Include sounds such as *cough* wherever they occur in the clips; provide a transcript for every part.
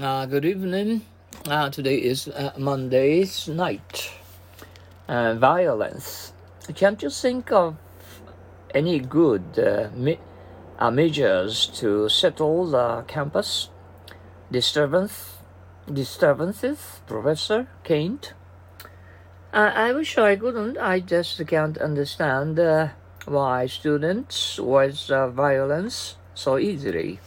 Uh, good evening. Uh, today is uh, Monday's night. Uh, violence. Can't you think of any good uh, me- uh, measures to settle the campus disturbance disturbances, Professor Kent? Uh, I wish I couldn't. I just can't understand why students uh, violence so easily.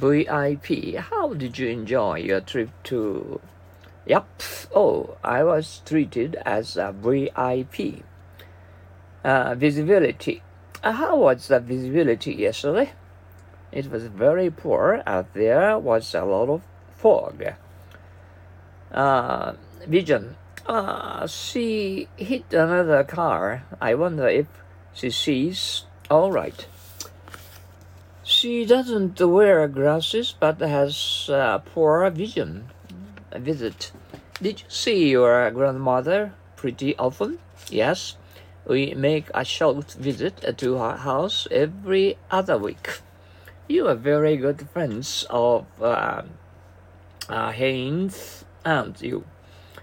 VIP, how did you enjoy your trip to? Yep. Oh, I was treated as a VIP. Uh, visibility. Uh, how was the visibility yesterday? It was very poor, as there was a lot of fog. Uh, vision. Uh, she hit another car. I wonder if she sees all right. She doesn't wear glasses but has uh, poor vision. Visit. Did you see your grandmother pretty often? Yes. We make a short visit to her house every other week. You are very good friends of uh, uh, Haynes, aren't you?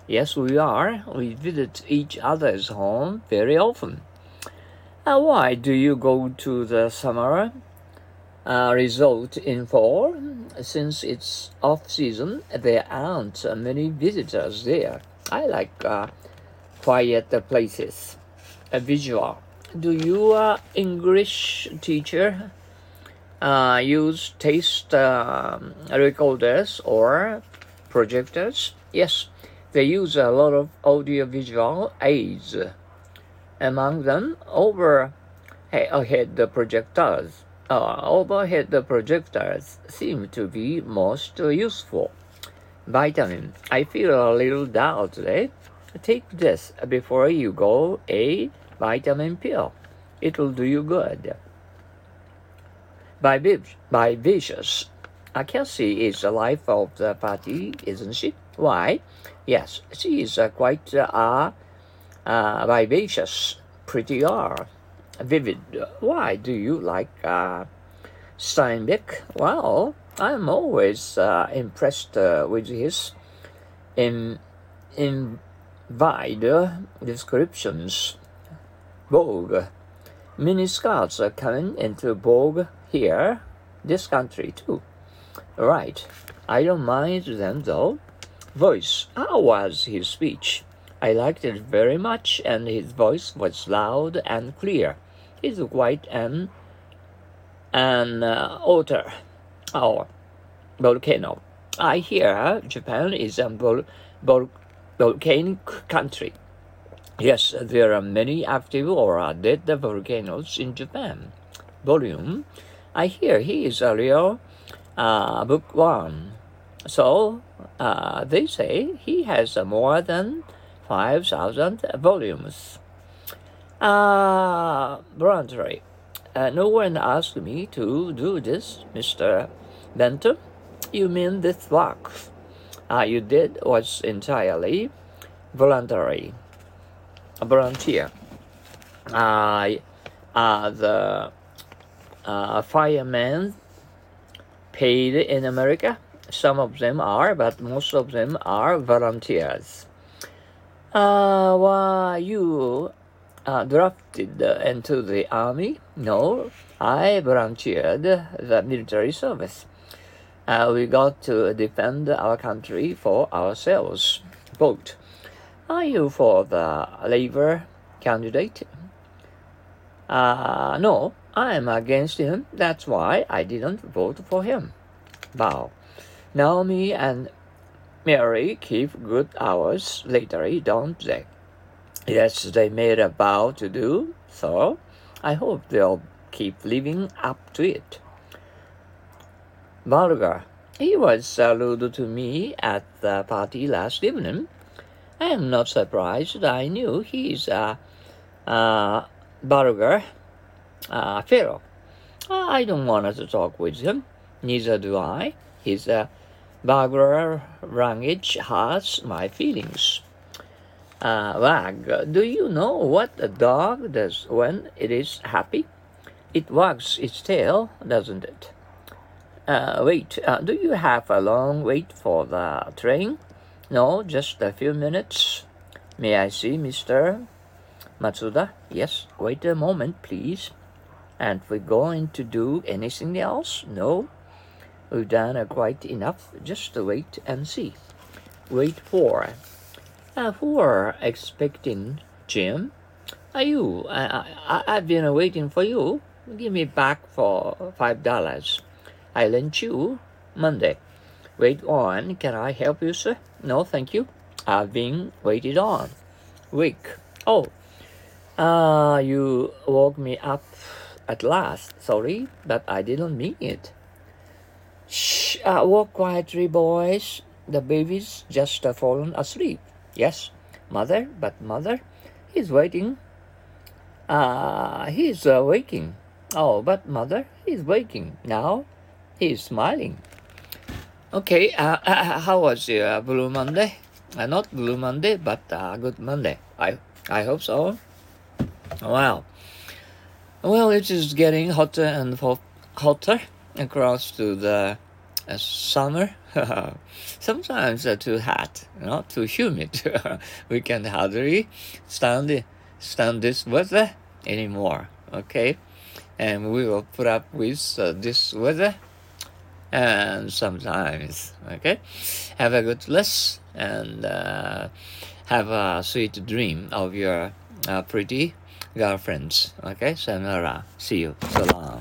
Yes, we are. We visit each other's home very often. Uh, why do you go to the summer uh, in fall? Since it's off season, there aren't many visitors there. I like uh, quiet places. A visual. Do you, English teacher, uh, use taste um, recorders or projectors? Yes. They use a lot of audiovisual aids. Among them, over overhead projectors. Uh, overhead projectors seem to be most useful. Vitamin. I feel a little down today. Take this before you go a vitamin pill. It'll do you good. By, Vivacious. Uh, Cassie is the life of the party, isn't she? Why? Yes, she is quite uh, uh, vivacious, pretty uh, vivid. Why do you like uh, Steinbeck? Well, I'm always uh, impressed uh, with his in in wide descriptions. Vogue. Miniskirts are coming into vogue here, this country too. Right. I don't mind them though. Voice. How was his speech? I liked it very much, and his voice was loud and clear. He's quite an an uh, author. Oh, volcano. I hear Japan is a vol- vol- volcanic country. Yes, there are many active or dead volcanoes in Japan. Volume. I hear he is a real uh, bookworm. So uh, they say he has uh, more than 5,000 volumes. Uh, voluntary. Uh, no one asked me to do this, Mr. Benton. You mean this work uh, you did was entirely voluntary, a volunteer. I, uh, the uh, firemen paid in America. Some of them are, but most of them are volunteers. Uh, why you uh, drafted into the army? No, I volunteered the military service. Uh, we got to defend our country for ourselves. Vote. Are you for the Labour candidate? Uh, no, I'm against him. That's why I didn't vote for him. Bow. Naomi and Mary keep good hours later, don't they? Yes, they made a vow to do so. I hope they'll keep living up to it. Vulgar. He was rude to me at the party last evening. I am not surprised. I knew he's a, a vulgar uh, fellow. I don't want to talk with him. Neither do I. His uh, vulgar language hurts my feelings. Uh, wag, do you know what a dog does when it is happy? It wags its tail, doesn't it? Uh, wait, uh, do you have a long wait for the train? No, just a few minutes. May I see Mr. Matsuda? Yes, wait a moment, please. And we're going to do anything else? No, we've done quite enough. Just wait and see. Wait for. Uh, who are expecting Jim? Are you? I, I, I've been waiting for you. Give me back for five dollars. I lent you Monday. Wait on. Can I help you, sir? No, thank you. I've been waited on. Week. Oh, uh, you woke me up at last. Sorry, but I didn't mean it. Shh, uh, walk quietly, boys. The baby's just uh, fallen asleep. Yes, mother, but mother, he's waiting. Uh, he's uh, waking. Oh, but mother, he's waking. Now, he's smiling. Okay, uh, uh, how was your uh, Blue Monday? Uh, not Blue Monday, but uh, Good Monday. I, I hope so. Wow. Well, it is getting hotter and hotter across to the uh, summer. *laughs* Sometimes uh, too hot, not too humid. we can hardly stand stand this weather anymore. Okay, and we will put up with uh, this weather and sometimes. Okay, have a good rest and uh, have a sweet dream of your uh, pretty girlfriends. Okay, sayonara. See you. So long.